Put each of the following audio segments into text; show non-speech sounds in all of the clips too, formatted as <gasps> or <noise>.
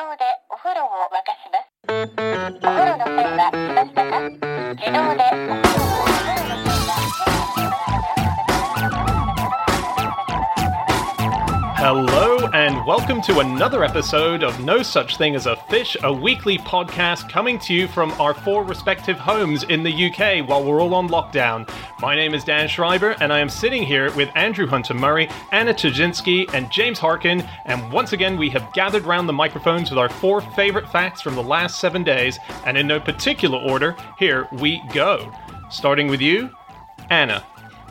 動でお風呂を沸かします。お風呂の線は来ましたか？自動で Hello, and welcome to another episode of No Such Thing as a Fish, a weekly podcast coming to you from our four respective homes in the UK while we're all on lockdown. My name is Dan Schreiber, and I am sitting here with Andrew Hunter Murray, Anna Ptaszynski, and James Harkin. And once again, we have gathered round the microphones with our four favorite facts from the last seven days, and in no particular order, here we go. Starting with you, Anna.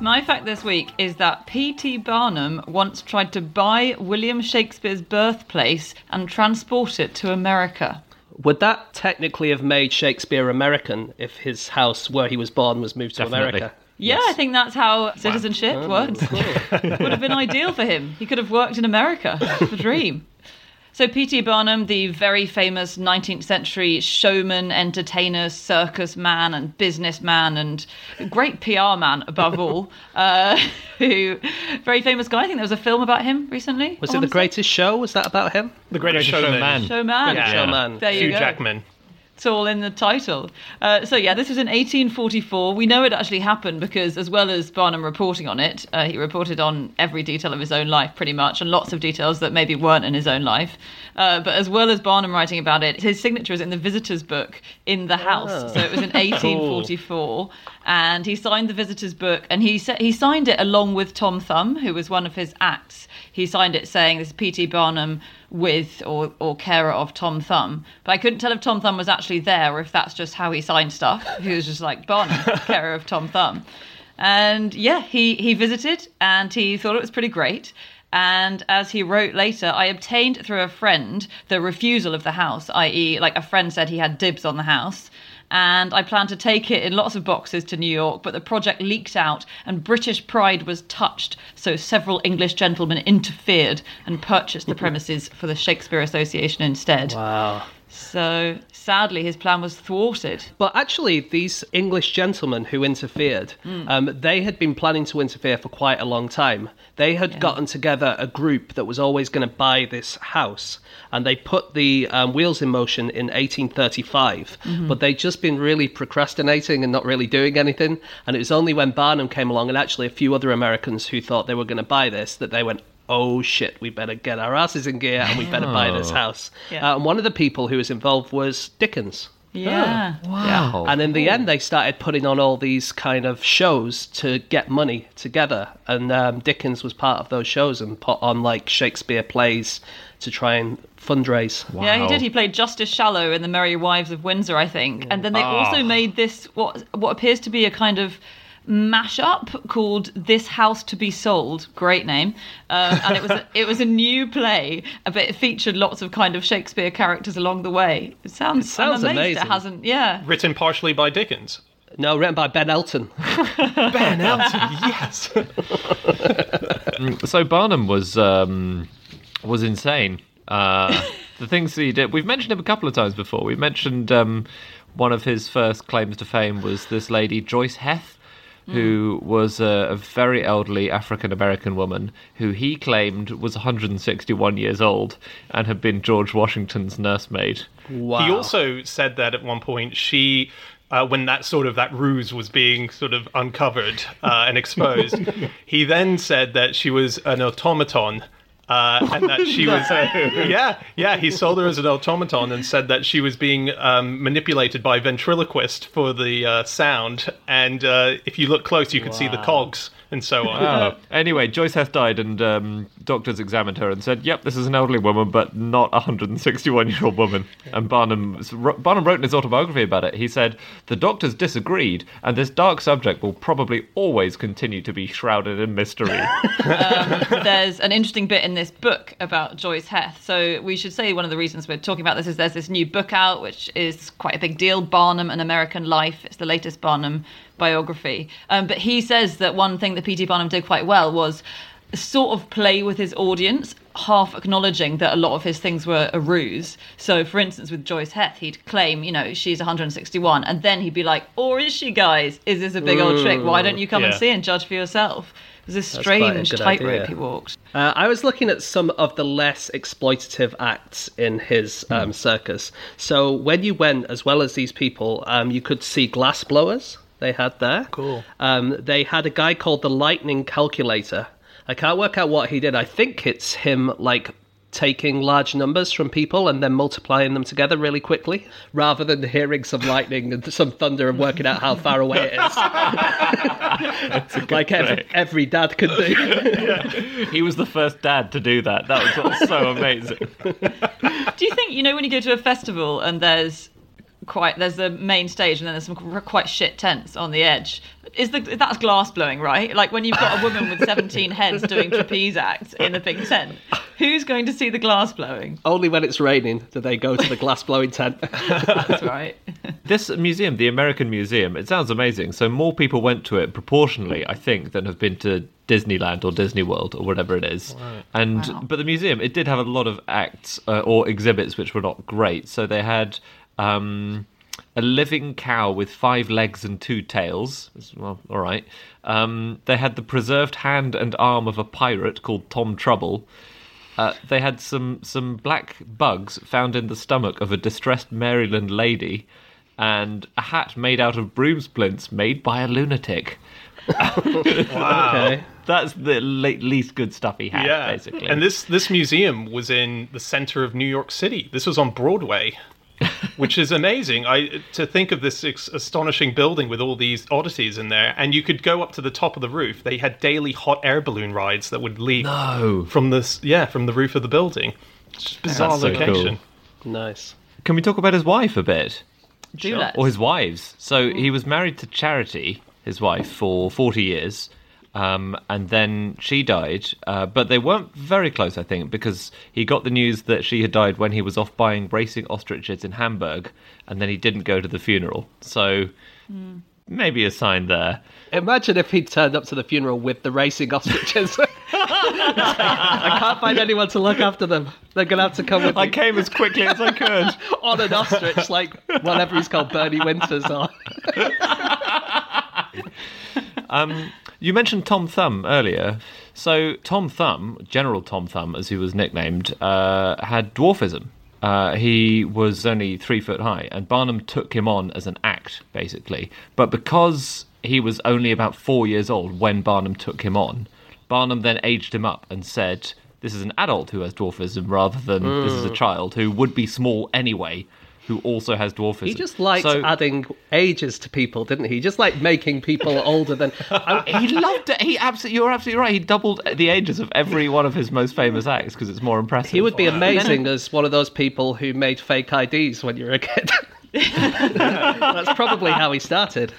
My fact this week is that P.T. Barnum once tried to buy William Shakespeare's birthplace and transport it to America. Would that technically have made Shakespeare American if his house where he was born was moved to Definitely. America? Yeah, I think that's how citizenship works. Oh, <laughs> Would have been ideal for him. He could have worked in America. The dream. So, P.T. Barnum, the very famous 19th century showman, entertainer, circus man, and businessman, and great PR man above <laughs> all, uh, who, very famous guy. I think there was a film about him recently. Was I it wanna the say. greatest show? Was that about him? The greatest, Greatest showman. showman. Showman. Yeah. Showman. There you Hugh go. Jackman. It's all in the title. Uh, so yeah, this was in 1844. We know it actually happened because, as well as Barnum reporting on it, uh, he reported on every detail of his own life, pretty much, and lots of details that maybe weren't in his own life. Uh, but as well as Barnum writing about it, his signature is in the visitors' book in the house. So it was in <laughs> 1844, and he signed the visitors' book, and he sa- he signed it along with Tom Thumb, who was one of his acts. He signed it saying, "This is P.T. Barnum." With or or carer of Tom Thumb. But I couldn't tell if Tom Thumb was actually there or if that's just how he signed stuff. <laughs> He was just like Barnum, <laughs> carer of Tom Thumb. And yeah, he he visited and he thought it was pretty great. And as he wrote later, I obtained through a friend the refusal of the house, i.e., like a friend said he had dibs on the house. And I planned to take it in lots of boxes to New York, but the project leaked out and British pride was touched, so several English gentlemen interfered and purchased the premises for the Shakespeare Association instead. Wow. So sadly, his plan was thwarted. But actually, these English gentlemen who interfered, um, they had been planning to interfere for quite a long time. They had gotten together a group that was always going to buy this house, and they put the um, wheels in motion in 1835. But they'd just been really procrastinating and not really doing anything. And it was only when Barnum came along, and actually a few other Americans who thought they were going to buy this, that they went, oh shit, we better get our asses in gear and we better buy this house. Yeah. Uh, and one of the people who was involved was Dickens. Yeah. Wow. And in the end, they started putting on all these kind of shows to get money together. And um, Dickens was part of those shows and put on like Shakespeare plays to try and fundraise. Yeah, he did. He played Justice Shallow in The Merry Wives of Windsor, I think. And then they Ah. also made this what what appears to be a kind of mashup called This House to Be Sold. Great name. Um, and it was a, <laughs> it was a new play, but it featured lots of kind of Shakespeare characters along the way. It sounds, It sounds I'm amazed amazing. It hasn't. Yeah. Written partially by Dickens. No, written by Ben Elton. <laughs> Ben Elton, yes. So Barnum was um, was insane. Uh, the things that he did. We've mentioned him a couple of times before. We mentioned um, one of his first claims to fame was this lady Joice Heth, who was a, a very elderly African American woman who he claimed was 161 years old and had been George Washington's nursemaid. Wow. He also said that at one point she, uh, when that sort of that ruse was being sort of uncovered uh, and exposed, <laughs> he then said that she was an automaton. Uh, and that she was, <laughs> <laughs> yeah, yeah. He sold her as an automaton and said that she was being um, manipulated by ventriloquist for the uh, sound. And uh, if you look close, you can see the cogs and so on. Oh. Anyway, Joice Heth died, and um, doctors examined her and said, "Yep, this is an elderly woman, but not a 161-year-old woman." And Barnum Barnum wrote in his autobiography about it. He said, "The doctors disagreed, and this dark subject will probably always continue to be shrouded in mystery." <laughs> there's an interesting bit in this book about Joice Heth. So we should say one of the reasons we're talking about this is there's this new book out, which is quite a big deal, Barnum: An American Life. It's the latest Barnum biography. Um, but he says that one thing that P.T. Barnum did quite well was sort of play with his audience, half acknowledging that a lot of his things were a ruse. So, for instance, with Joice Heth, he'd claim, you know, she's 161, and then he'd be like, or is she, guys? Is this a big old trick? Why don't you come and see and judge for yourself? There's this That's quite a strange tightrope he walked. Uh, I was looking at some of the less exploitative acts in his um, circus. So when you went, as well as these people, um, you could see glass blowers. They had there. Cool. Um, they had a guy called the Lightning Calculator. I can't work out what he did. I think it's him like taking large numbers from people and then multiplying them together really quickly, rather than hearing some lightning and some thunder and working out how far away it is. like every, every dad could do. <laughs> He was the first dad to do that. That was so amazing. Do you think you know when you go to a festival and there's quite there's the main stage and then there's some quite shit tents on the edge? Is the that's glass blowing right? Like when you've got a woman with 17 heads doing trapeze acts in a big tent, who's going to see the glass blowing? Only when it's raining do they go to the glass blowing tent. <laughs> That's right. <laughs> This museum, the American Museum, it sounds amazing. So more people went to it proportionally, I think, than have been to Disneyland or Disney World or whatever it is. And Wow. but the museum, it did have a lot of acts uh, or exhibits which were not great. So they had um, a living cow with five legs and two tails. Well, all right. Um, they had the preserved hand and arm of a pirate called Tom Trouble. Uh, they had some some black bugs found in the stomach of a distressed Maryland lady, and a hat made out of broom splints made by a lunatic. <laughs> Okay. That's the least good stuff he had, Yeah, basically. and this this museum was in the center of New York City. This was on Broadway, which is amazing. I to think of this ex- astonishing building with all these oddities in there, and you could go up to the top of the roof. They had daily hot air balloon rides that would leak no. from this, yeah, from the roof of the building. It's just bizarre That's so location. cool. Nice. Can we talk about his wife a bit? Do let's. or his wives. So he mm. was married to Charity, his wife, for 40 years. Um, and then she died, uh, but they weren't very close, I think, because he got the news that she had died when he was off buying racing ostriches in Hamburg, and then he didn't go to the funeral. So maybe a sign there. Imagine if he'd turned up to the funeral with the racing ostriches. <laughs> I can't find anyone to look after them. They're going to have to come with me. I me came as quickly as I could. <laughs> on an ostrich, like whatever he's called, Bernie Winters or. <laughs> Um, you mentioned Tom Thumb earlier. So Tom Thumb, General Tom Thumb, as he was nicknamed, uh, had dwarfism. Uh, he was only three foot high, and Barnum took him on as an act, basically. But because he was only about four years old when Barnum took him on, Barnum then aged him up and said, "This is an adult who has dwarfism, rather than this is a child who would be small anyway, who also has dwarfism." He just liked So- adding ages to people, didn't he? Just like making people <laughs> older than. he loved it. He absolutely, you're absolutely right. He doubled the ages of every one of his most famous acts because it's more impressive. He would be amazing as one of those people who made fake IDs when you were a kid. <laughs> <laughs> That's probably how he started.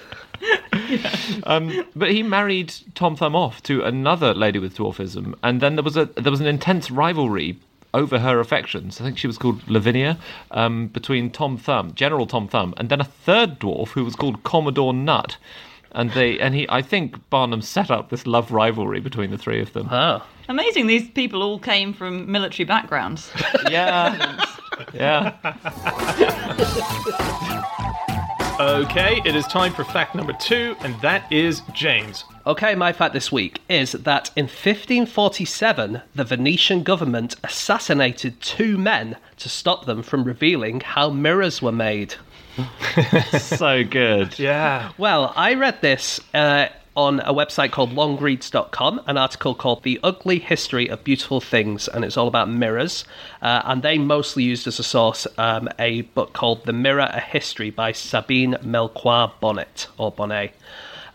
Um, but he married Tom Thumb off to another lady with dwarfism, and then there was a there was an intense rivalry over her affections. I think she was called Lavinia um, between Tom Thumb, General Tom Thumb, and then a third dwarf who was called Commodore Nutt. And they and he, I think Barnum set up this love rivalry between the three of them. Oh. Amazing. These people all came from military backgrounds. Yeah, <laughs> yeah. <laughs> Okay, it is time for fact number two, and that is James. Okay, my fact this week is that in 1547, the Venetian government assassinated two men to stop them from revealing how mirrors were made. <laughs> so good. <laughs> Yeah. Well, I read this uh, on a website called longreads.com, an article called The Ugly History of Beautiful Things, and it's all about mirrors. Uh, and they mostly used as a source um, a book called The Mirror A History by Sabine Melchior Bonnet, or Bonnet.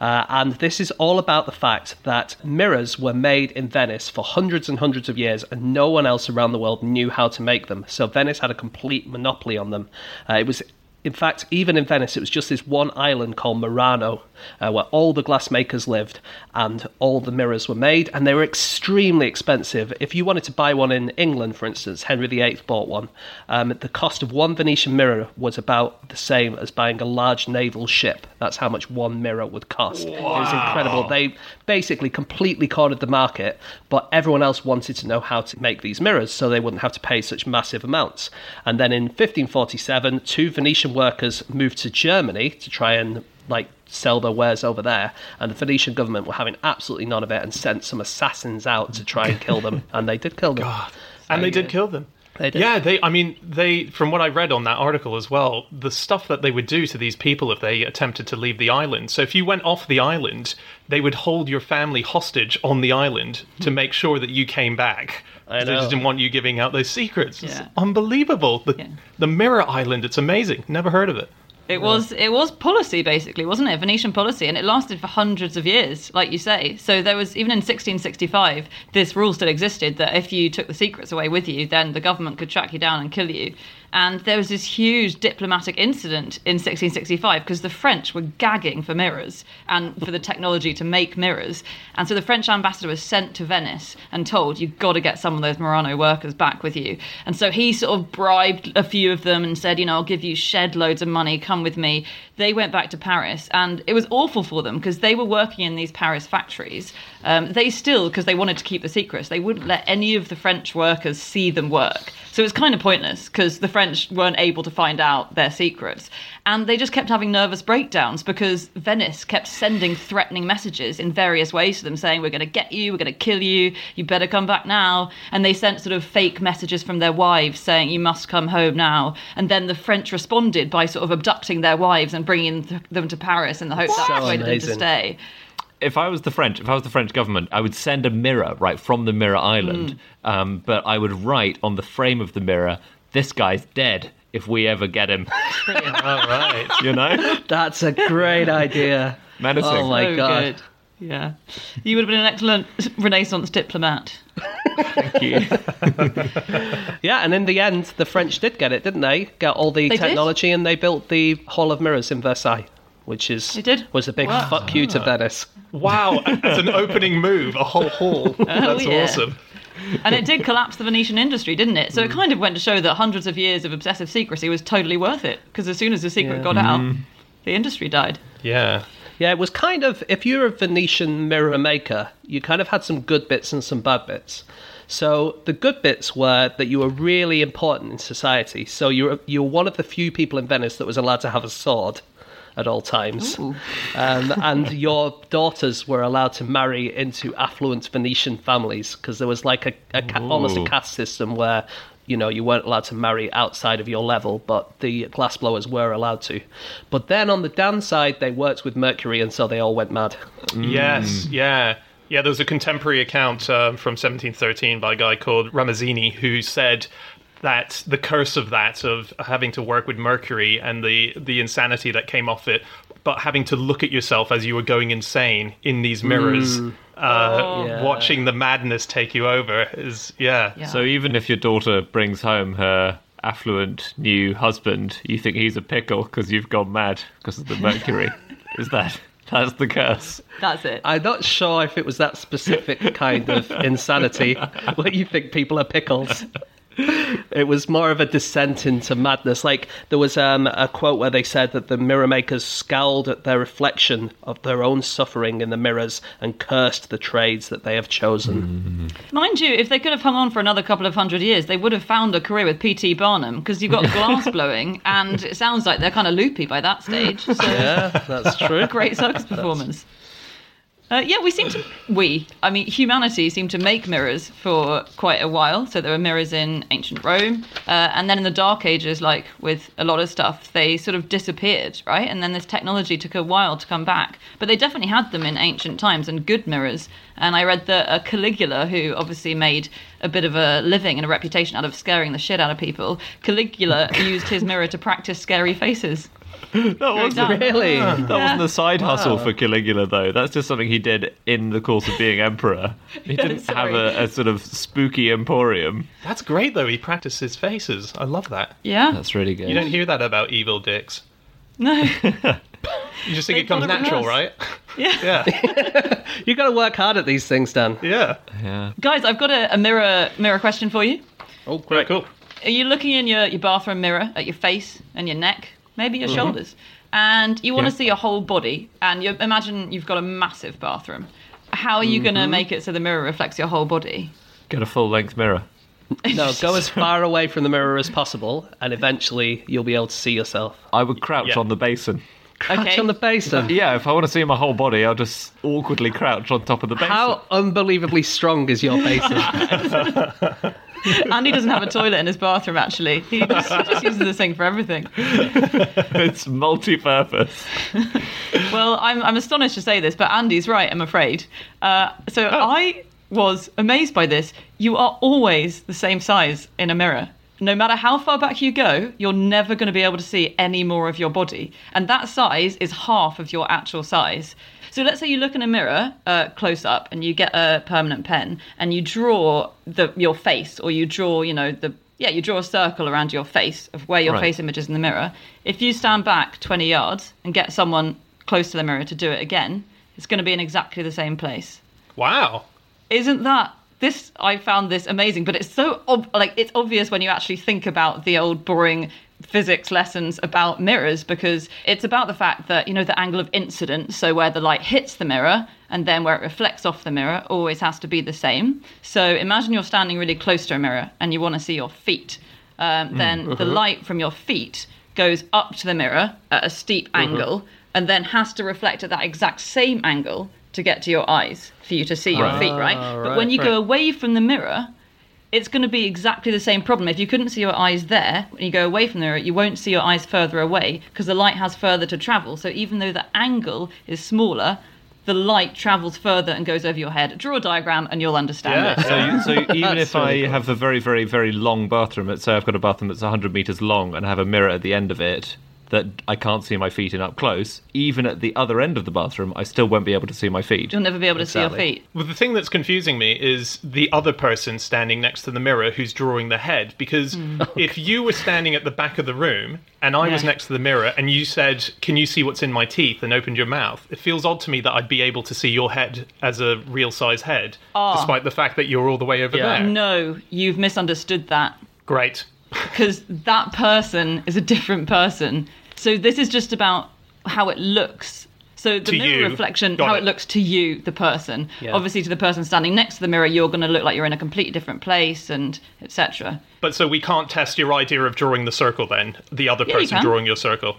Uh, and this is all about the fact that mirrors were made in Venice for hundreds and hundreds of years, and no one else around the world knew how to make them. So Venice had a complete monopoly on them. Uh, it was in fact, even in Venice, it was just this one island called Murano, uh, where all the glassmakers lived and all the mirrors were made, and they were extremely expensive. If you wanted to buy one in England, for instance, Henry VIII bought one. Um, the cost of one Venetian mirror was about the same as buying a large naval ship. That's how much one mirror would cost. It was incredible. They basically completely cornered the market, but everyone else wanted to know how to make these mirrors so they wouldn't have to pay such massive amounts. And then in 1547, two Venetian workers moved to Germany to try and like sell their wares over there, and the Venetian government were having absolutely none of it and sent some assassins out to try and kill them, and they did kill them. and they did kill them. They did. Yeah, they. I mean, they. From what I read on that article as well, the stuff that they would do to these people if they attempted to leave the island. So if you went off the island, they would hold your family hostage on the island to hmm. make sure that you came back. I They know. just didn't want you giving out those secrets. It's Yeah. unbelievable. The, Yeah. the Mirror Island. It's amazing. Never heard of it. It was it was policy basically, wasn't it? Venetian policy, and it lasted for hundreds of years, like you say. So there was even in 1665, this rule still existed that if you took the secrets away with you, then the government could track you down and kill you. And there was this huge diplomatic incident in 1665 because the French were gagging for mirrors and for the technology to make mirrors. And so the French ambassador was sent to Venice and told, You've got to get some of those Murano workers back with you. And so he sort of bribed a few of them and said, You know, I'll give you shed loads of money, come with me. They went back to Paris and it was awful for them because they were working in these Paris factories. Um, they still, because they wanted to keep the secrets, they wouldn't let any of the French workers see them work. So it's kind of pointless because the French weren't able to find out their secrets. And they just kept having nervous breakdowns because Venice kept sending threatening messages in various ways to them saying, We're going to get you, we're going to kill you, you better come back now. And they sent sort of fake messages from their wives saying, You must come home now. And then the French responded by sort of abducting their wives and bringing them to Paris in the hope that So persuaded them to stay. If I was the French, if I was the French government, I would send a mirror right from the mirror island, um, but I would write on the frame of the mirror, "This guy's dead." If we ever get him, <laughs> All right. you know, That's a great idea. menacing. Oh my so God. good. Yeah. You would have been an excellent Renaissance diplomat. Thank you. <laughs> Yeah, and in the end, the French did get it, didn't they? Get all the They did. technology, and they built the Hall of Mirrors in Versailles, which is They did? was a big Wow. fuck you to ah. Venice. Wow, <laughs> as an opening move, a whole hall. Oh, that's yeah. awesome. And it did collapse the Venetian industry, didn't it? So it mm. kind of went to show that hundreds of years of obsessive secrecy was totally worth it. Because as soon as the secret Yeah. got out, mm. the industry died. Yeah. Yeah, it was kind of if you're a Venetian mirror maker, you kind of had some good bits and some bad bits. So the good bits were that you were really important in society. So you're you're one of the few people in Venice that was allowed to have a sword at all times, um, and <laughs> your daughters were allowed to marry into affluent Venetian families because there was like a, a ca- almost a caste system where you know you weren't allowed to marry outside of your level, but the glassblowers were allowed to. But then on the downside, they worked with Mercury, and so they all went mad. Yes, yeah. Yeah, there was a contemporary account um, from 1713 by a guy called Ramazzini who said that the curse of that, of having to work with Mercury and the, the insanity that came off it, but having to look at yourself as you were going insane in these mirrors, uh, Oh. Yeah. watching the madness take you over is, yeah. Yeah. So even if your daughter brings home her affluent new husband, you think he's a pickle because you've gone mad because of the mercury. <laughs> Is that that's the curse? That's it. I'm not sure if it was that specific kind of insanity <laughs> where you think people are pickles. <laughs> It was more of a descent into madness. Like there was um, a quote where they said that the mirror makers scowled at their reflection of their own suffering in the mirrors and cursed the trades that they have chosen. Mind you, if they could have hung on for another couple of hundred years, they would have found a career with P.T. Barnum because you've got <laughs> glass blowing, and it sounds like they're kind of loopy by that stage. So Yeah, that's true. <laughs> great circus performance. Uh, yeah, we seem to we, I mean, humanity seemed to make mirrors for quite a while. So there were mirrors in ancient Rome, uh, and then in the Dark Ages, like with a lot of stuff, they sort of disappeared, right? And then this technology took a while to come back, but they definitely had them in ancient times and good mirrors. And I read that uh, Caligula, who obviously made a bit of a living and a reputation out of scaring the shit out of people, Caligula <laughs> used his mirror to practice scary faces. <laughs> Ah. That wasn't Really? That wasn't the side ah. hustle Wow. for Caligula, though. That's just something he did in the course of being emperor. He didn't have a, a sort of spooky emporium. That's great, though. He practices faces. I love that. Yeah. That's really good. You don't hear that about evil dicks. no. <laughs> You <laughs> just think it comes natural, rehearse. right? Yeah. Yeah. You got to work hard at these things, Dan. yeah. yeah. Guys, I've got a, a mirror mirror question for you. Oh, Very cool. Are you looking in your, your bathroom mirror at your face and your neck, maybe your shoulders, and you want to Yeah. see your whole body? And you imagine you've got a massive bathroom. how are you going Mm-hmm. to make it so the mirror reflects your whole body? Get a full length mirror. No, <laughs> go as far away from the mirror as possible, and eventually you'll be able to see yourself. I would crouch Yeah. on the basin. Crouch Okay. on the basin. Yeah, if I want to see my whole body, I'll just awkwardly crouch on top of the basin. How unbelievably strong is your basin? <laughs> <laughs> Andy doesn't have a toilet in his bathroom. Actually, he just, he just uses this thing for everything. <laughs> it's multi-purpose. <laughs> Well, I'm, I'm astonished to say this, but Andy's right, I'm afraid. Uh, so I was amazed by this. You are always the same size in a mirror. No matter how far back you go, you're never going to be able to see any more of your body. And that size is half of your actual size. So let's say you look in a mirror uh, close up and you get a permanent pen and you draw the, your face or you draw, you know, the yeah, you draw a circle around your face of where your Right. face image is in the mirror. If you stand back 20 yards and get someone close to the mirror to do it again, it's going to be in exactly the same place. Wow. Isn't that this? I found this amazing, but it's so ob- like it's obvious when you actually think about the old boring physics lessons about mirrors because it's about the fact that you know the angle of incidence so where the light hits the mirror and then where it reflects off the mirror always has to be the same so imagine you're standing really close to a mirror and you want to see your feet um, then the light from your feet goes up to the mirror at a steep angle and then has to reflect at that exact same angle to get to your eyes for you to see your Right. feet, right? Ah, but when you go away from the mirror, it's going to be exactly the same problem. If you couldn't see your eyes there, when you go away from there, you won't see your eyes further away because the light has further to travel. So even though the angle is smaller, the light travels further and goes over your head. Draw a diagram and you'll understand Yeah. it. So, you, so <laughs> even That's if I cool. have a very, very, very long bathroom, let's say I've got a bathroom that's 100 meters long and I have a mirror at the end of it that I can't see my feet in up close, even at the other end of the bathroom, I still won't be able to see my feet. You'll never be able to see your feet. Well, the thing that's confusing me is the other person standing next to the mirror who's drawing the head. Because hmm. <laughs> if you were standing at the back of the room and I was next to the mirror and you said, Can you see what's in my teeth? and opened your mouth, it feels odd to me that I'd be able to see your head as a real size head, ah. despite the fact that you're all the way over Yeah. there. No, you've misunderstood that. Great. Because that person is a different person. So this is just about how it looks. So the To mirror you. reflection, Got how it. it looks to you, the person. Yeah. Obviously, to the person standing next to the mirror, you're going to look like you're in a completely different place, and etc. But so we can't test your idea of drawing the circle then? The other Yeah, person can. drawing your circle.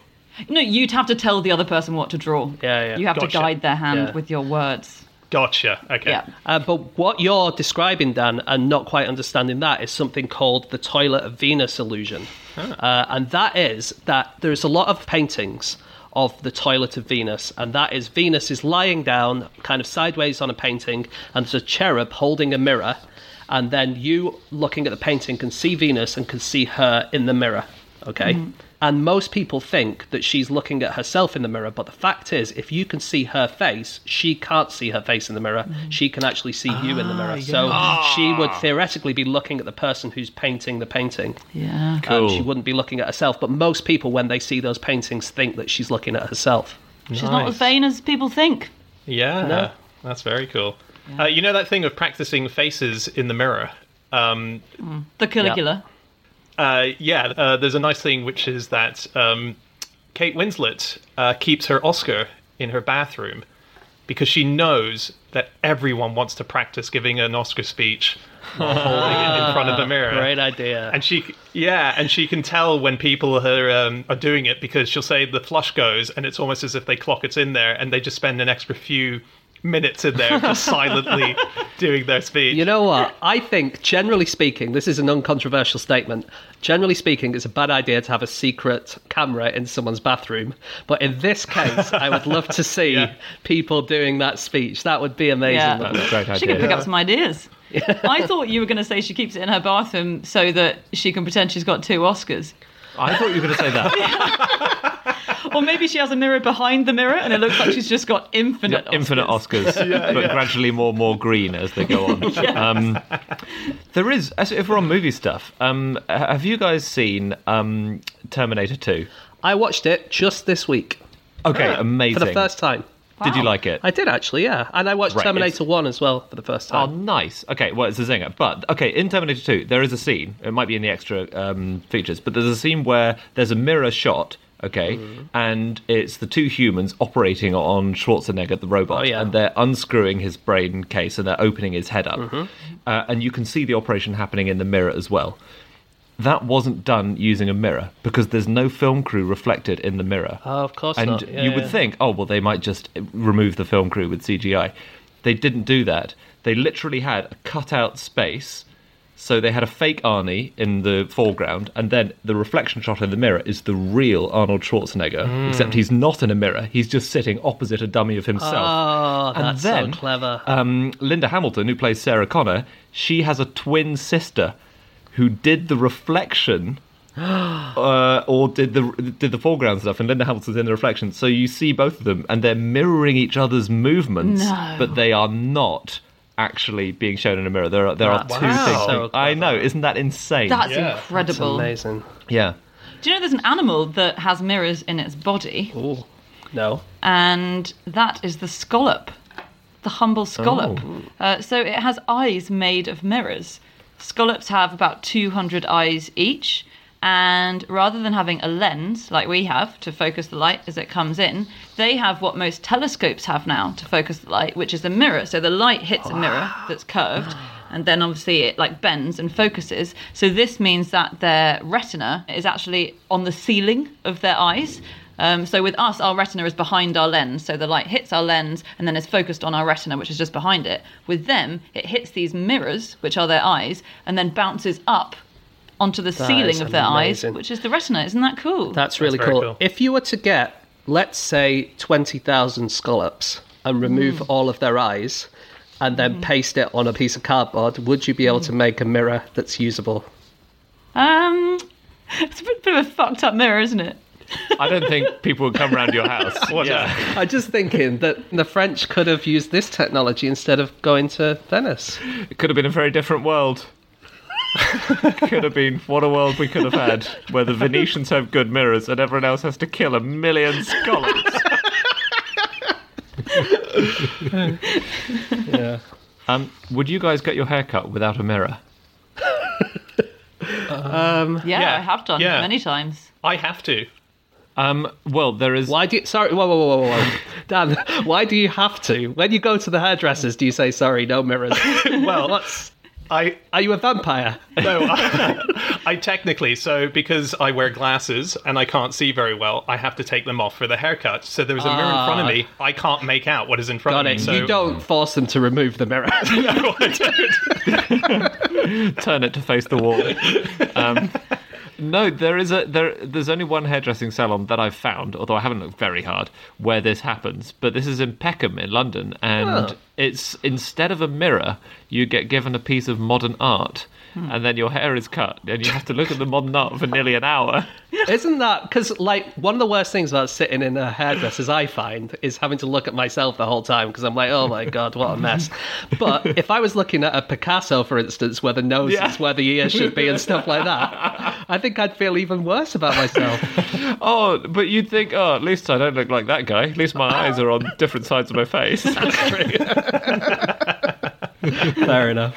No, you'd have to tell the other person what to draw. Yeah, yeah. You have Gotcha. to guide their hand Yeah. with your words. Gotcha. Okay. Yeah. Uh, but what you're describing, Dan, and not quite understanding that, is something called the Toilet of Venus illusion. Uh, and that is that there's a lot of paintings of the Toilet of Venus, and that is Venus is lying down, kind of sideways on a painting, and there's a cherub holding a mirror, and then you looking at the painting can see Venus and can see her in the mirror. Okay? And most people think that she's looking at herself in the mirror, but the fact is, if you can see her face, she can't see her face in the mirror. She can actually see you in the mirror. So she would theoretically be looking at the person who's painting the painting. Yeah. Um, Cool. she wouldn't be looking at herself. But most people, when they see those paintings, think that she's looking at herself. She's not as vain as people think. Yeah, No. that's very cool. Uh, you know that thing of practicing faces in the mirror? Um, The Caligula. Uh, yeah, uh, there's a nice thing which is that um, Kate Winslet uh, keeps her Oscar in her bathroom because she knows that everyone wants to practice giving an Oscar speech while holding it in front of the mirror. <laughs> Great idea. And she, yeah, and she can tell when people are um, are doing it because she'll say the flush goes, and it's almost as if they clock it's in there, and they just spend an extra few minutes in there just <laughs> silently doing their speech. You know what? I think, generally speaking, this is an uncontroversial statement. Generally speaking, it's a bad idea to have a secret camera in someone's bathroom. But in this case, I would love to see <laughs> Yeah. people doing that speech. That would be amazing. Yeah. That's a great She could pick idea. up some ideas. <laughs> I thought you were going to say she keeps it in her bathroom so that she can pretend she's got two Oscars. I thought you were going to say that. <laughs> Or maybe she has a mirror behind the mirror and it looks like she's just got infinite Oscars. Infinite Oscars, <laughs> but gradually more and more green as they go on. <laughs> Um, there is, if we're on movie stuff, um, have you guys seen um, Terminator 2? I watched it just this week Okay, Yeah. amazing. for the first time. Did you like it? I did actually, yeah. And I watched Right, Terminator 1 as well for the first time. Oh, nice. Okay, well, it's a zinger. But, okay, in Terminator 2, there is a scene, it might be in the extra um, features, but there's a scene where there's a mirror shot Okay, mm. and it's the two humans operating on Schwarzenegger, the robot, Oh, yeah. and they're unscrewing his brain case and they're opening his head up, mm-hmm. uh, and you can see the operation happening in the mirror as well. That wasn't done using a mirror because there's no film crew reflected in the mirror. Oh, of course and not. Yeah, you would think, oh well, they might just remove the film crew with CGI. They didn't do that. They literally had a cutout space. So they had a fake Arnie in the foreground, and then the reflection shot in the mirror is the real Arnold Schwarzenegger. Hmm. Except he's not in a mirror; he's just sitting opposite a dummy of himself. Oh, And that's then, so clever. Um, Linda Hamilton, who plays Sarah Connor, she has a twin sister who did the reflection. <gasps> uh, or did the did the foreground stuff, and Linda Hamilton's in the reflection. So you see both of them, and they're mirroring each other's movements, No. but they are not actually being shown in a mirror. There are there are That's two Wow. things. so I know, isn't that insane? That's Yeah. That's incredible. amazing. yeah. Do you know there's an animal that has mirrors in its body, Ooh. No. and that is the scallop, the humble scallop. Uh, so it has eyes made of mirrors. Scallops have about 200 eyes each, and rather than having a lens like we have to focus the light as it comes in, they have what most telescopes have now to focus the light, which is a mirror. So the light hits a mirror that's curved. <gasps> And then obviously it like bends and focuses. So this means that their retina is actually on the ceiling of their eyes. Um, so with us, our retina is behind our lens. So the light hits our lens and then is focused on our retina, which is just behind it. With them, it hits these mirrors, which are their eyes, and then bounces up onto the That ceiling of their amazing. eyes, which is the retina. Isn't that cool? That's really very cool. cool. If you were to get, let's say, 20,000 scallops and remove mm. all of their eyes and then mm-hmm. paste it on a piece of cardboard, would you be able to mm. make a mirror that's usable? um, <laughs> it's a bit, bit of a fucked up mirror, isn't it? I don't think <laughs> people would come around your house. <laughs> yeah. I'm just thinking that the French could have used this technology instead of going to Venice. It could have been a very different world. <laughs> could have been what a world we could have had, where the Venetians have good mirrors and everyone else has to kill a million scholars. Yeah. um, would you guys get your hair cut without a mirror? Yeah, Yeah, I have done yeah. many times. I have to. Um, well, there is. Why do you, sorry, whoa, whoa, whoa, whoa, whoa. <laughs> Dan, why do you have to? When you go to the hairdressers, do you say, sorry, no mirrors? <laughs> Well, What's, I are you a vampire? <laughs> no, I, I technically so because I wear glasses and I can't see very well. I have to take them off for the haircut. So there's a mirror in front of me. I can't make out what is in front Got of it. me. So You don't force them to remove the mirror. <laughs> No, I don't. <laughs> turn it to face the wall. Um, no, there is a there. There's only one hairdressing salon that I've found, although I haven't looked very hard, where this happens. But this is in Peckham in London, and Oh. it's instead of a mirror, you get given a piece of modern art, Hmm. and then your hair is cut, and you have to look at the modern art for nearly an hour. <laughs> Isn't that because like one of the worst things about sitting in a hairdresser's I find is having to look at myself the whole time because I'm like, oh my god, what a mess. But <laughs> if I was looking at a Picasso, for instance, where the nose Yeah. is where the ear should be and stuff like that, <laughs> I think I'd feel even worse about myself. Oh, but you'd think, oh, at least I don't look like that guy. At least my eyes are on different sides of my face. Fair enough.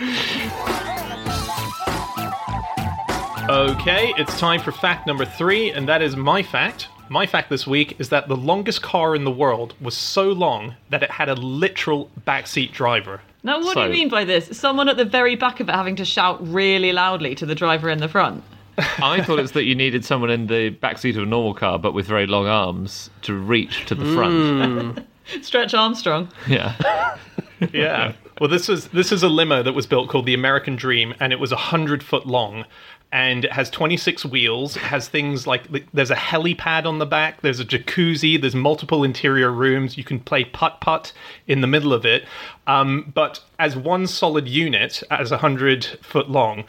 Okay, it's time for fact number three, and that is my fact. My fact this week is that the longest car in the world was so long that it had a literal backseat driver. Now, what do you mean by this? Someone at the very back of it having to shout really loudly to the driver in the front. I thought it's that you needed someone in the backseat of a normal car, but with very long arms to reach to the front. Mm. <laughs> Stretch Armstrong. Yeah. <laughs> Yeah. well, this is this is a limo that was built called the American Dream, and it was hundred foot long, and it has twenty six wheels. Has things like there's a helipad on the back, there's a jacuzzi, there's multiple interior rooms. You can play putt putt in the middle of it, um, but as one solid unit, as hundred foot long.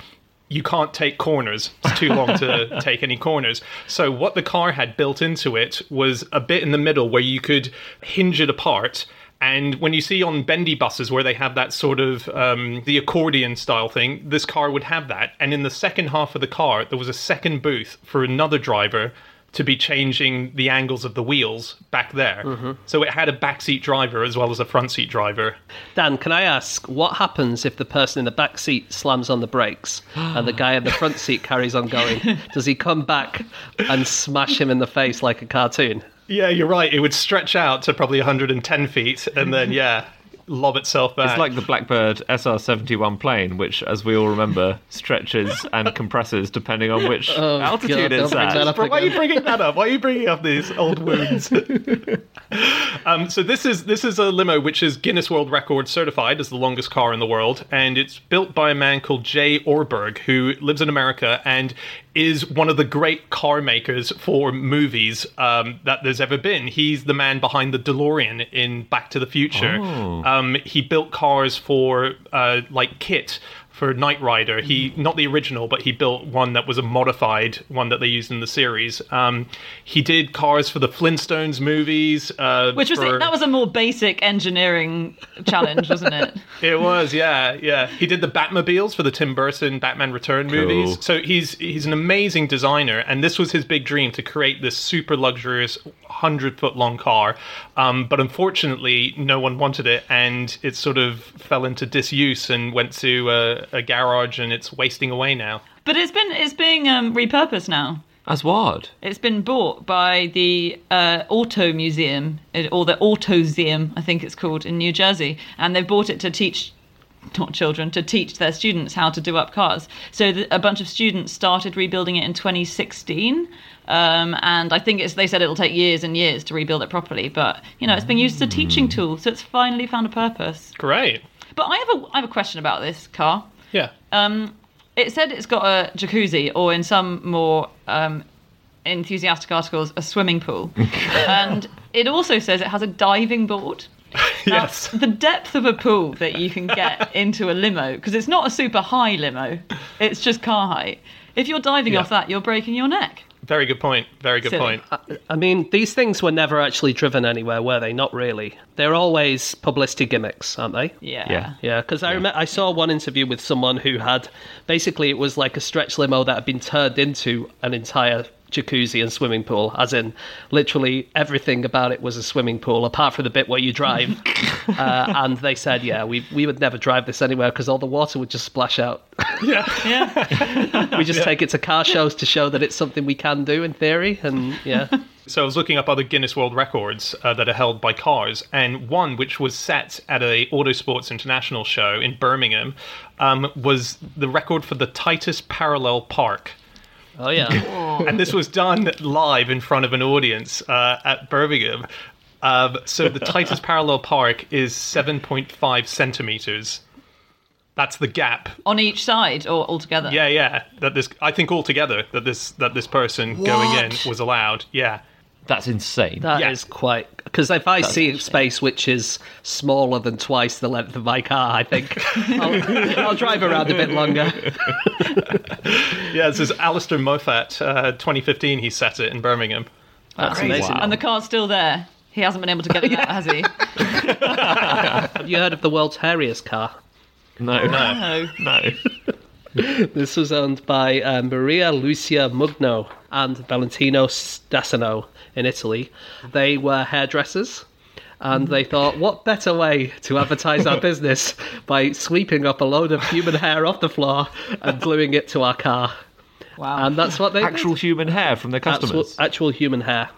You can't take corners. It's too long to <laughs> take any corners. So, what the car had built into it was a bit in the middle where you could hinge it apart and when you see on bendy buses where they have that sort of um, the accordion style thing, this car would have that. And in the second half of the car, there was a second booth for another driver to be changing the angles of the wheels back there. Mm-hmm. So it had a backseat driver as well as a front seat driver. Dan, can I ask what happens if the person in the back seat slams on the brakes and the guy in the front seat carries on going? <laughs> Does he come back and smash him in the face like a cartoon? Yeah, you're right. It would stretch out to probably 110 feet and then, <laughs> yeah, lob itself back. It's like the Blackbird SR 71 plane, which, as we all remember, stretches and <laughs> compresses depending on which altitude God, it's don't bring that at. up. Why are you bringing that up? Why are you bringing up these old <laughs> wounds? um, so this is this is a limo which is Guinness World Record certified as the longest car in the world, and it's built by a man called Jay Ohrberg who lives in America and is one of the great car makers for movies um, that there's ever been. He's the man behind the DeLorean in Back to the Future. Um, he built cars for uh, like Kit for Knight Rider. He not the original, but he built one that was a modified one that they used in the series. Um, he did cars for the Flintstones movies, uh, Which was for- that was a more basic engineering challenge, wasn't it? <laughs> It was, yeah, yeah. He did the Batmobiles for the Tim Burton Batman Return movies. So he's he's an amazing designer, and this was his big dream to create this super luxurious hundred foot long car. Um, but unfortunately, no one wanted it, and it sort of fell into disuse and went to a, a garage, and it's wasting away now. But it's been it's being um, repurposed now. As what? It's been bought by the uh, Auto Museum, or the Autoseum, I think it's called, in New Jersey. And they've bought it to teach, not children, to teach their students how to do up cars. So the, a bunch of students started rebuilding it in 2016. Um, and I think it's, they said it'll take years and years to rebuild it properly. But, you know, it's been used as a teaching tool. So it's finally found a purpose. Great. But I have a, I have a question about this car. Yeah. Um, it said it's got a jacuzzi, or in some more um, enthusiastic articles, a swimming pool. <laughs> and it also says it has a diving board. <laughs> Now, yes. The depth of a pool that you can get <laughs> into a limo, because it's not a super high limo, it's just car height. If you're diving Yeah. off that, you're breaking your neck. Very good point. Very good Silly. point. I mean, these things were never actually driven anywhere, were they? Not really. They're always publicity gimmicks, aren't they? Yeah. Yeah. Yeah, because I remember I saw one interview with someone who had basically it was like a stretch limo that had been turned into an entire jacuzzi and swimming pool, as in literally everything about it was a swimming pool apart from the bit where you drive. <laughs> uh, and they said, yeah, we we would never drive this anywhere because all the water would just splash out. <laughs> Yeah. yeah. we just take it to car shows to show that it's something we can do in theory, and yeah. So I was looking up other Guinness World Records uh, that are held by cars, and one which was set at a Autosports International show in Birmingham um, was the record for the tightest parallel park. Oh yeah. <laughs> and this was done live in front of an audience uh, at Birmingham. Um, so the tightest parallel park is 7.5 centimeters. That's the gap. On each side or altogether? Yeah, yeah. That this, I think, altogether that this that this person going in was allowed. Yeah. That's insane. That is Yeah. quite because if I see space which is smaller than twice the length of my car, I think <laughs> I'll, I'll drive around a bit longer. <laughs> Yeah, this is Alistair Moffat, uh, 2015. He set it in Birmingham. That's Crazy. amazing. And the car's still there. He hasn't been able to get it out, has he? <laughs> Have you heard of the world's hairiest car? no, No. no. <laughs> This was owned by uh, Maria Lucia Mugno and Valentino Stassano in Italy. They were hairdressers. And they thought, what better way to advertise our business <laughs> by sweeping up a load of human hair off the floor and gluing it to our car? Wow. And that's what they did. Actual human hair from their actual, customers. actual human hair.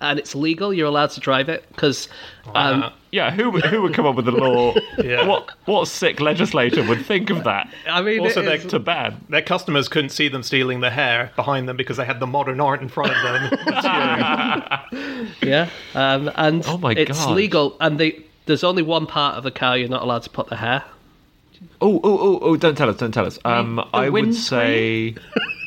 And it's legal. You're allowed to drive it because um, yeah, who would who would come up with the law? <laughs> Yeah. What what sick legislator would think of that I mean, Also, it they're is- to ban? Their customers couldn't see them stealing the hair behind them because they had the modern art in front of them. <laughs> yeah, um, and Oh my it's God. legal. And they, there's only one part of the car you're not allowed to put the hair. Oh oh oh oh! Don't tell us! Don't tell us. Um, I would windscreen? say <laughs>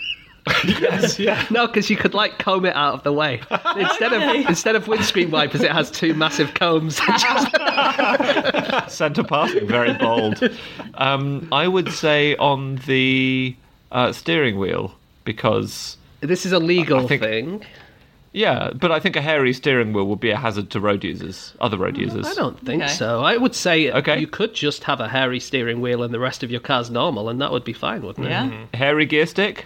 yes, <laughs> yeah. No, because you could like comb it out of the way <laughs> instead of instead of windscreen wipers. It has two massive combs. <laughs> centre passing, very bold. Um, I would say on the uh, steering wheel because this is a legal I think- thing. Yeah, but I think a hairy steering wheel would be a hazard to road users, other road uh, users. I don't think Okay. so. I would say Okay. you could just have a hairy steering wheel and the rest of your car's normal, and that would be fine, wouldn't it? yeah. Mm-hmm. Hairy gear stick.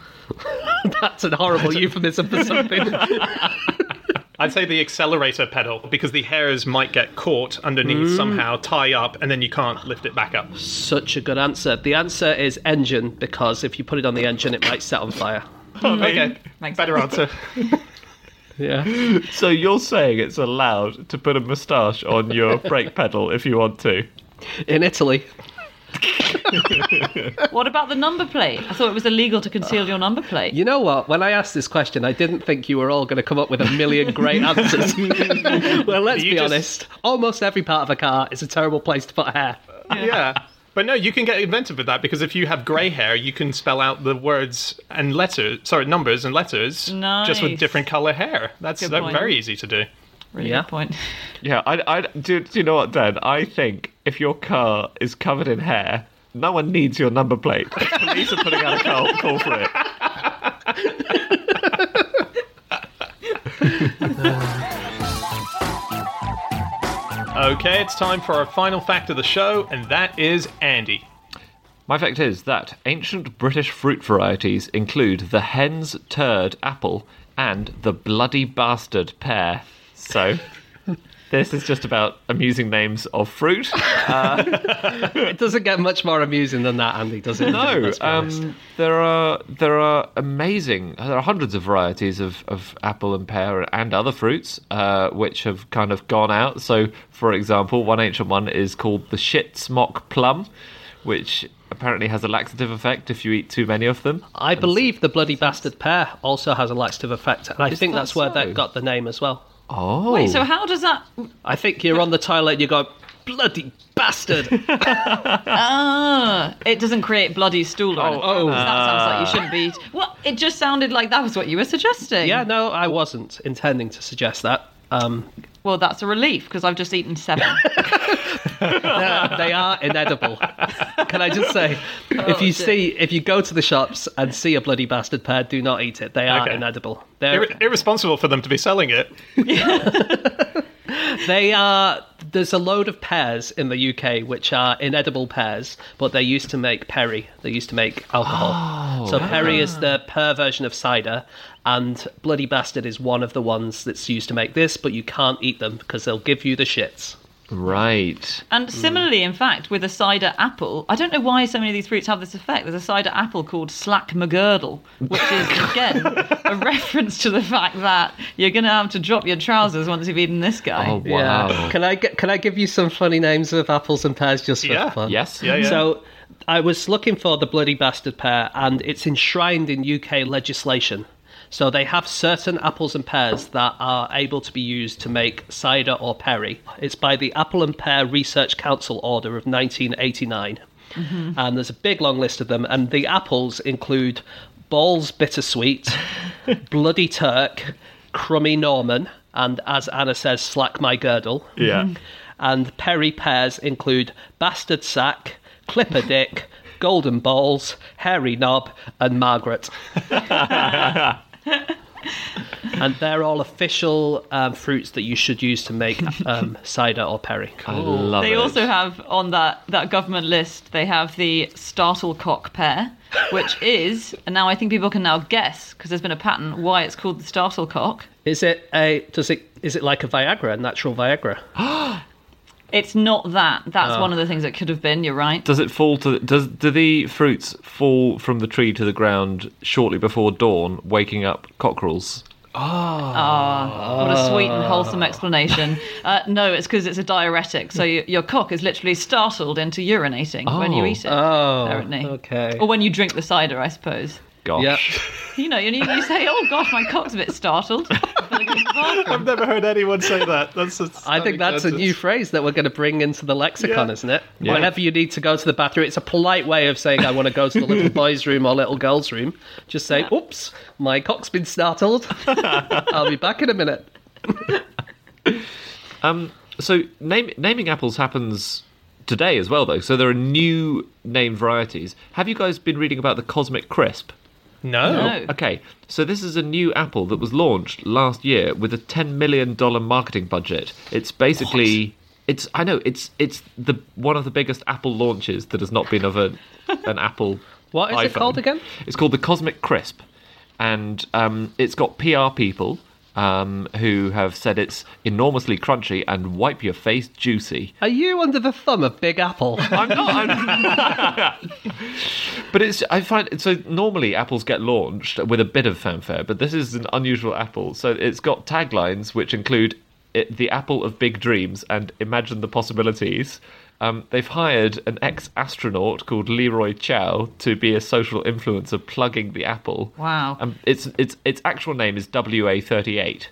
<laughs> That's a horrible <laughs> euphemism for something. <laughs> I'd say the accelerator pedal because the hairs might get caught underneath mm. somehow, tie up, and then you can't lift it back up. Such a good answer. The answer is engine because if you put it on the engine, it might set on fire. Okay, Makes better answer. Yeah. <laughs> So you're saying it's allowed to put a moustache on your <laughs> brake pedal if you want to? In Italy. <laughs> What about the number plate? I thought it was illegal to conceal your number plate. You know what? When I asked this question, I didn't think you were all going to come up with a million great answers. well, let's You be just- honest. Almost every part of a car is a terrible place to put hair. yeah. But no, you can get inventive with that because if you have grey hair, you can spell out the words and letters, sorry, numbers and letters, just with different color hair. That's Good uh, very easy to do. Really Yeah. good point. <laughs> Yeah, I, I do, do you know what, Dan? I think if your car is covered in hair, no one needs your number plate. Police are putting out a call, call for it. <laughs> Okay, it's time for our final fact of the show, and that is Andy. My fact is that ancient British fruit varieties include the hen's turd apple and the bloody bastard pear. So, <laughs> this is just about amusing names of fruit. <laughs> It doesn't get much more amusing than that, Andy, does it? No, <laughs> Let's be honest. um, there are there are amazing. There are hundreds of varieties of, of apple and pear and other fruits uh, which have kind of gone out. So, for example, one ancient one is called the shit smock plum, which apparently has a laxative effect if you eat too many of them. I believe the bloody bastard pear also has a laxative effect, and I think that that's where so? that got the name as well. Oh, Wait, so how does that? I think you're on the toilet and you go, bloody bastard! <laughs> Ah, it doesn't create bloody stool or anything. oh. that sounds like you shouldn't be. What? It just sounded like that was what you were suggesting. yeah, no, I wasn't intending to suggest that. Um, Well, that's a relief because I've just eaten seven. <laughs> <laughs> they are inedible. Can I just say, if oh, you dear. see, if you go to the shops and see a bloody bastard pear, do not eat it. They are Okay. inedible. They're, Ir- irresponsible for them to be selling it. <laughs> they are. There's a load of pears in the UK which are inedible pears, but they used to make perry. They used to make alcohol. Oh, so perry is the pear version of cider, and bloody bastard is one of the ones that's used to make this. But you can't eat them because they'll give you the shits. right. And similarly, in fact, with a cider apple, I don't know why so many of these fruits have this effect. There's a cider apple called Slack McGirdle, which is, <laughs> again, a reference to the fact that you're going to have to drop your trousers once you've eaten this guy. Oh wow. Yeah. Can I get, can I give you some funny names of apples and pears just for Yeah. fun? Yes. Yeah, yeah. So I was looking for the bloody bastard pear, and it's enshrined in UK legislation. So they have certain apples and pears that are able to be used to make cider or perry. It's by the Apple and Pear Research Council order of 1989. Mm-hmm. And there's a big long list of them, and the apples include Ball's Bittersweet, <laughs> Bloody Turk, Cummy Norman, and as Anna says, Slack My Girdle. Yeah. Mm-hmm. And Perry pears include Bastard Sack, Clipper Dick, Golden Balls, Hairy Knob, and Margaret. <laughs> <laughs> and they're all official um, fruits that you should use to make um, <laughs> cider or perry. I love They it. also have on that, that government list, they have the startlecock pear, which <laughs> is, and now I think people can now guess, because there's been a patent, why it's called the startlecock. Is it a? Does it? Is it like a Viagra, a natural Viagra? <gasps> <gasps> It's not that. That's Oh. one of the things it could have been, you're right. Does it fall to? Does do the fruits fall from the tree to the ground shortly before dawn, waking up cockerels? Ah, what a sweet and wholesome explanation. Uh, no, it's because it's a diuretic, so you, your cock is literally startled into urinating when you Oh. eat it. Oh, apparently. okay. Or when you drink the cider, I suppose. Gosh. Yeah. You know, you, you say, "Oh gosh, my cock's a bit startled." I better go to the bathroom." I've never heard anyone say that. That's a I think that's a new phrase that we're going to bring into the lexicon, Yeah. isn't it? Yeah. Whenever you need to go to the bathroom, it's a polite way of saying I want to go to the little <laughs> boy's room or little girl's room. Just say, "Oops, my cock's been startled. <laughs> I'll be back in a minute." <laughs> Um. So name, naming apples happens today as well, though. So there are new name varieties. Have you guys been reading about the Cosmic Crisp? No. No. Okay, so this is a new apple that was launched last year with a ten million dollar marketing budget. It's basically it's I know it's it's the one of the biggest Apple launches that has not been of a an <laughs> Apple. What is it called again? It's called the Cosmic Crisp. and um, it's got PR people um, who have said it's enormously crunchy and wipe your face juicy. Are you under the thumb of Big Apple? <laughs> I'm not. I'm... <laughs> but it's. I find so. Normally, apples get launched with a bit of fanfare, but this is an unusual apple. So it's got taglines which include it, "The apple of big dreams" and "Imagine the possibilities." Um, they've hired an ex-astronaut called Leroy Chiao to be a social influencer plugging the apple. Wow. Um, its its its actual name is WA38,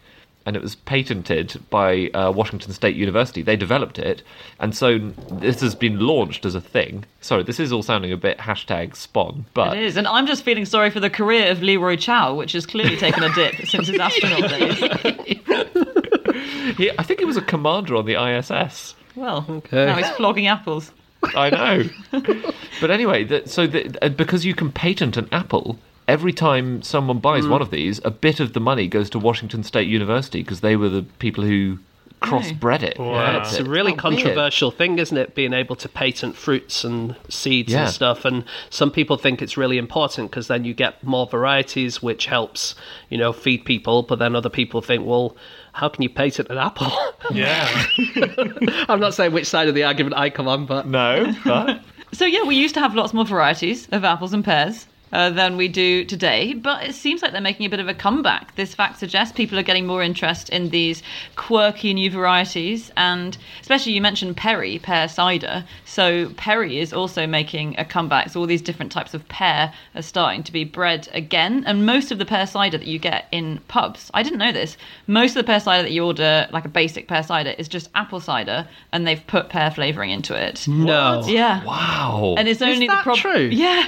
and it was patented by uh, Washington State University. They developed it, and so this has been launched as a thing. Sorry, this is all sounding a bit hashtag spawn, but It is, and I'm just feeling sorry for the career of Leroy Chiao, which has clearly taken a dip since his astronaut days. <laughs> he, I think he was a commander on the ISS. Well, Okay. now he's flogging apples. I know. <laughs> but anyway, that, so the, uh, because you can patent an apple, every time someone buys one of these, a bit of the money goes to Washington State University because they were the people who crossbred it. Wow. developed It's a it. really How weird. controversial thing, isn't it? Being able to patent fruits and seeds Yeah. and stuff. And some people think it's really important because then you get more varieties, which helps, you know, feed people. But then other people think, well, how can you patent an apple? <laughs> Yeah. <laughs> I'm not saying which side of the argument I come on, but No, but <laughs> So yeah, we used to have lots more varieties of apples and pears. Uh, than we do today, but it seems like they're making a bit of a comeback. This fact suggests people are getting more interest in these quirky new varieties, and especially you mentioned Perry, pear cider. So Perry is also making a comeback. So all these different types of pear are starting to be bred again, and most of the pear cider that you get in pubs, I didn't know this. Most of the pear cider that you order, like a basic pear cider, is just apple cider, and they've put pear flavoring into it. no. Yeah. wow. And it's only the that problem. true? Yeah.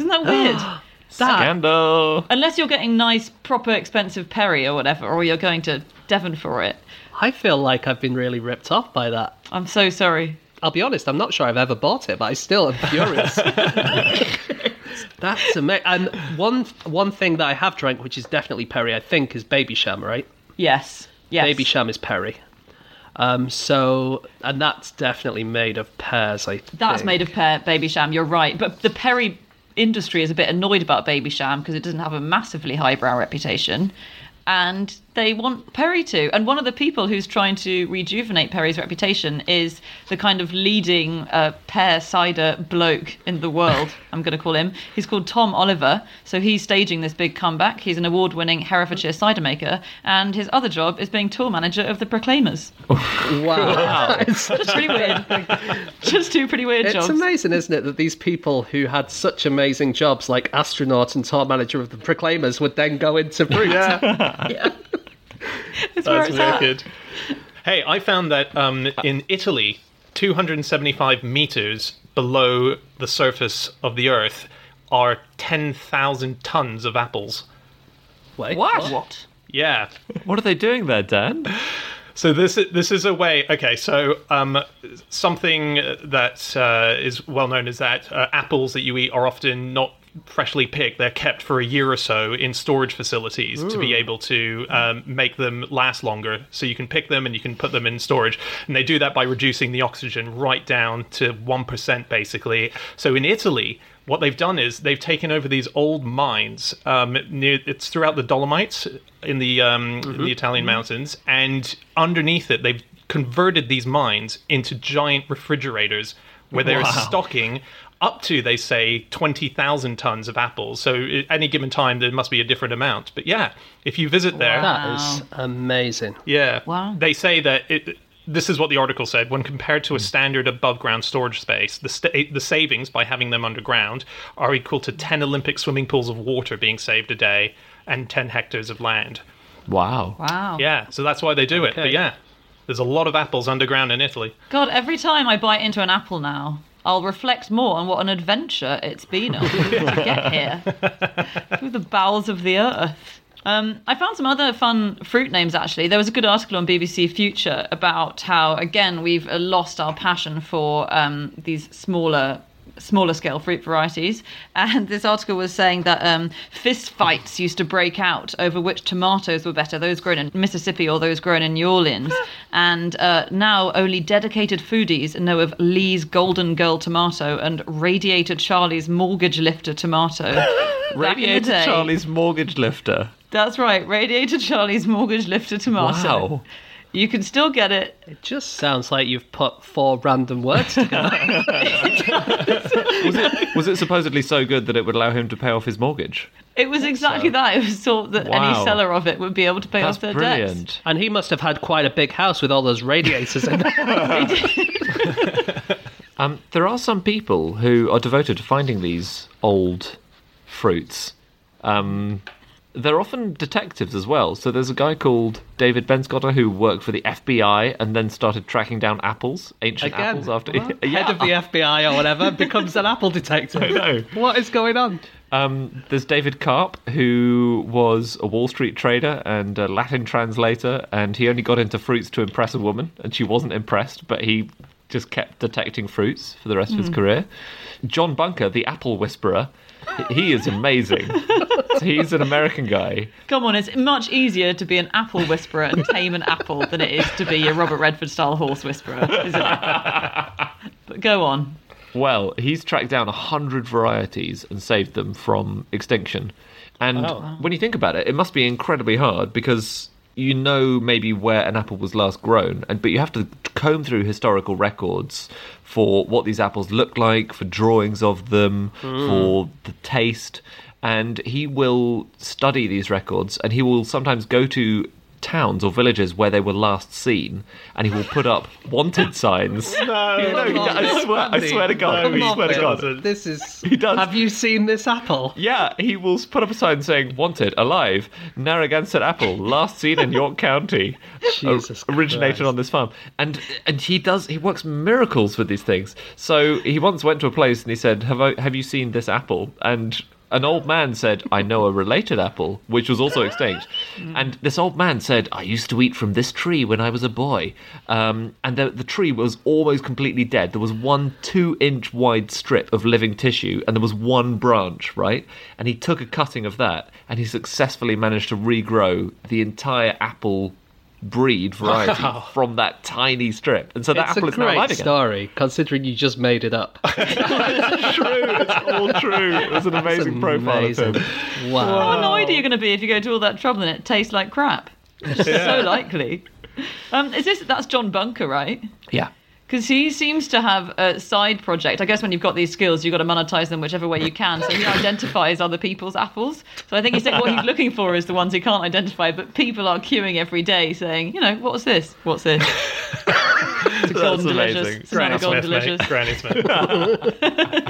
Isn't that weird? <gasps> Scandal. Unless you're getting nice, proper, expensive Perry or whatever, or you're going to Devon for it. I feel like I've been really ripped off by that. I'm so sorry. I'll be honest, I'm not sure I've ever bought it, but I still am furious. <laughs> That's amazing. And one one thing that I have drank, which is definitely Perry, I think, is Babycham, right? Yes. Yes. Baby Sham is Perry. Um, so, and that's definitely made of pears, I think. That's made of pear, Babycham. You're right. But the Perry industry is a bit annoyed about Babycham because it doesn't have a massively highbrow reputation. And they want Perry to. And one of the people who's trying to rejuvenate Perry's reputation is the kind of leading uh, pear cider bloke in the world. <laughs> I'm going to call him. He's called Tom Oliver. So he's staging this big comeback. He's an award winning Herefordshire cider maker. And his other job is being tour manager of the Proclaimers. <laughs> Wow. <laughs> it's Just pretty weird. Just two pretty weird it's jobs. It's amazing, isn't it, that these people who had such amazing jobs like astronaut and tour manager of the Proclaimers would then go into fruit. Yeah. It's <laughs> where That's it's at. wicked. Hey, I found that um, in Italy, 275 meters below the surface of the Earth are 10,000 tons of apples. Wait, What? What? Yeah. What are they doing there, Dan? So this is, this is a way. Okay, so um, something that uh, is well known is that uh, apples that you eat are often not freshly picked. They're kept for a year or so in storage facilities to be able to um, make them last longer. So you can pick them and you can put them in storage, and they do that by reducing the oxygen right down to one percent, basically. So in Italy. What they've done is they've taken over these old mines. Um, near, it's throughout the Dolomites in the um, in the Italian mountains, and underneath it, they've converted these mines into giant refrigerators where they're stocking up to they say 20,000 tons of apples. So at any given time there must be a different amount. But yeah, if you visit there, That is amazing. yeah. Wow. They say that it. This is what the article said. When compared to a hmm. standard above ground storage space, the sta- the savings by having them underground are equal to 10 Olympic swimming pools of water being saved a day and 10 hectares of land. Wow. Wow. Yeah, so that's why they do it. But yeah, there's a lot of apples underground in Italy. God, every time I bite into an apple now, I'll reflect more on what an adventure it's been on <laughs> to get here through the bowels of the earth. Um, I found some other fun fruit names actually. There was a good article on BBC Future about how, again, we've uh, lost our passion for um, these smaller smaller scale fruit varieties. And this article was saying that um, fist fights used to break out over which tomatoes were better, those grown in Mississippi or those grown in New Orleans. <laughs> and uh, now only dedicated foodies know of Lee's Golden Girl tomato and Radiator Charlie's Mortgage Lifter tomato. <laughs> the Radiator. Charlie's mortgage lifter. That's right, Radiator Charlie's mortgage lifter tomato. Wow. You can still get it. It just sounds like you've put four random words together. <laughs> Was it, was it supposedly so good that it would allow him to pay off his mortgage? It was exactly that. It was thought that Wow. any seller of it would be able to pay That's off their debts. brilliant. and he must have had quite a big house with all those radiators in <laughs> <laughs> it. Um, there are some people who are devoted to finding these old fruits. Um, they're often detectives as well. So there's a guy called David Benscoter who worked for the FBI and then started tracking down apples, ancient Again, apples after. <laughs> Yeah. head of the FBI or whatever <laughs> becomes an Apple detective. I know. What is going on? Um, there's David Karp, who was a Wall Street trader and a Latin translator, and he only got into fruits to impress a woman, and she wasn't impressed, but he just kept detecting fruits for the rest of his career. John Bunker, the apple whisperer, he- is amazing. So he's an American guy. Come on, it's much easier to be an apple whisperer and tame an apple than it is to be a Robert Redford style horse whisperer, isn't it? But go on. Well, he's tracked down a hundred varieties and saved them from extinction. And oh, Wow. when you think about it, it must be incredibly hard because you know maybe where an apple was last grown, and but you have to comb through historical records for what these apples look like, for drawings of them, hmm. for the taste. And he will study these records, and he will sometimes go to towns or villages where they were last seen, and he will put up wanted signs. <laughs> No, No, I swear, I swear to God, No, I swear to God. This is. <laughs> He does. Have you seen this apple? Yeah, he will put up a sign saying "Wanted, alive, Narragansett apple, last seen in York County, <laughs> Jesus o- originated Christ. on this farm." And and he does he works miracles with these things. So he once went to a place and he said, "Have I have you seen this apple?" And an old man said, I know a related apple, which was also extinct. and this old man said, I used to eat from this tree when I was a boy. Um, and the, the tree was almost completely dead. There was one two inch wide strip of living tissue, and there was one branch, right? And he took a cutting of that, and he successfully managed to regrow the entire apple breed variety Wow. from that tiny strip. And so that It's apple a is now alive great again. story, considering you just made it up. <laughs> It's true. It's all true. It was an amazing profile of Amazing. him. Wow. How annoyed are you going to be if you go to all that trouble and it tastes like crap? So likely. Um, is this that's John Bunker, right? Yeah. Because he seems to have a side project. I guess when you've got these skills, you've got to monetize them whichever way you can. So he <laughs> identifies other people's apples. So I think he said what he's looking for is the ones he can't identify, but people are queuing every day saying, you know, what's this? What's this? It's a golden delicious. It's not a Granny golden Smith, delicious. mate. Granny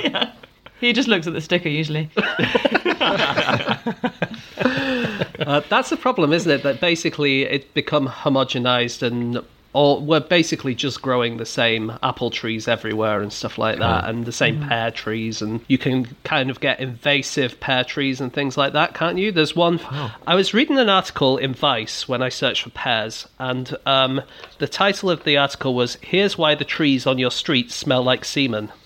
Smith. <laughs> He just looks at the sticker usually. <laughs> Uh, that's the problem, isn't it? That basically it become homogenized and all we're basically just growing the same apple trees everywhere and stuff like that, and the same pear trees, and you can kind of get invasive pear trees and things like that, can't you? There's one. I was reading an article in Vice when I searched for pears, and um, the title of the article was "Here's why the trees on your street smell like semen." <coughs>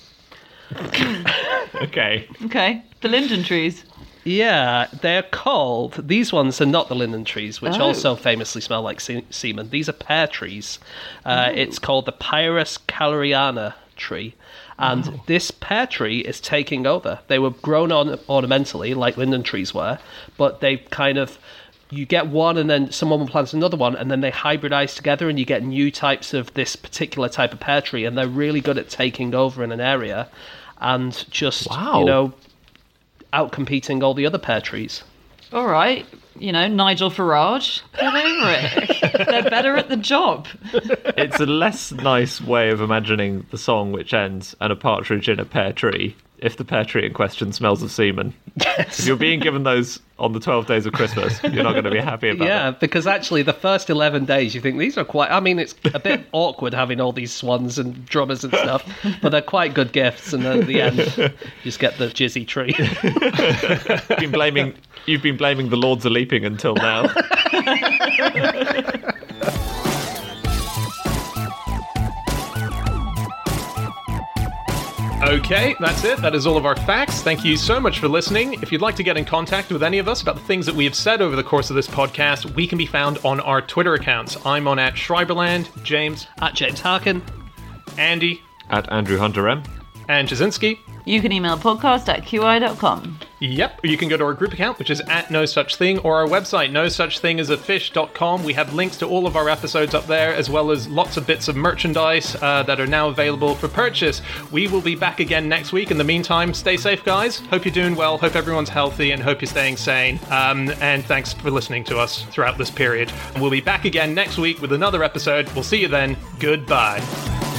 <laughs> Okay. Okay. The linden trees. Yeah, they're called. These ones are not the linden trees, which Oh. also famously smell like se- semen. These are pear trees. Uh, It's called the Pyrus calleryana tree. And this pear tree is taking over. They were grown on ornamentally, like linden trees were, but they kind of. You get one, and then someone plants another one, and then they hybridize together, and you get new types of this particular type of pear tree, and they're really good at taking over in an area, and just Wow. you know outcompeting all the other pear trees. All right. You know, Nigel Farage. Get over it. <laughs> They're better at the job. It's a less nice way of imagining the song which ends and a partridge in a pear tree if the pear tree in question smells of semen. If you're being given those on the 12 days of Christmas, you're not going to be happy about Yeah, it. Yeah, because actually the first 11 days you think these are quite I mean it's a bit <laughs> awkward having all these swans and drummers and stuff, but they're quite good gifts and then at the end you just get the jizzy tree. <laughs> You've been blaming, you've been blaming the Lords of Leaping until now. <laughs> Okay, that's it. That is all of our facts. Thank you so much for listening. If you'd like to get in contact with any of us about the things that we have said over the course of this podcast, we can be found on our Twitter accounts. I'm on at Schreiberland, James, At James Harkin, Andy, At Andrew Hunter M. and Ptaszynski. You can email podcast at qi.com. Yep, or you can go to our group account, which is at no such thing, or our website, no such thing as a fish.com. We have links to all of our episodes up there, as well as lots of bits of merchandise uh, that are now available for purchase. We will be back again next week. In the meantime, stay safe, guys. Hope you're doing well. Hope everyone's healthy, and hope you're staying sane. Um, and thanks for listening to us throughout this period. And we'll be back again next week with another episode. We'll see you then. Goodbye.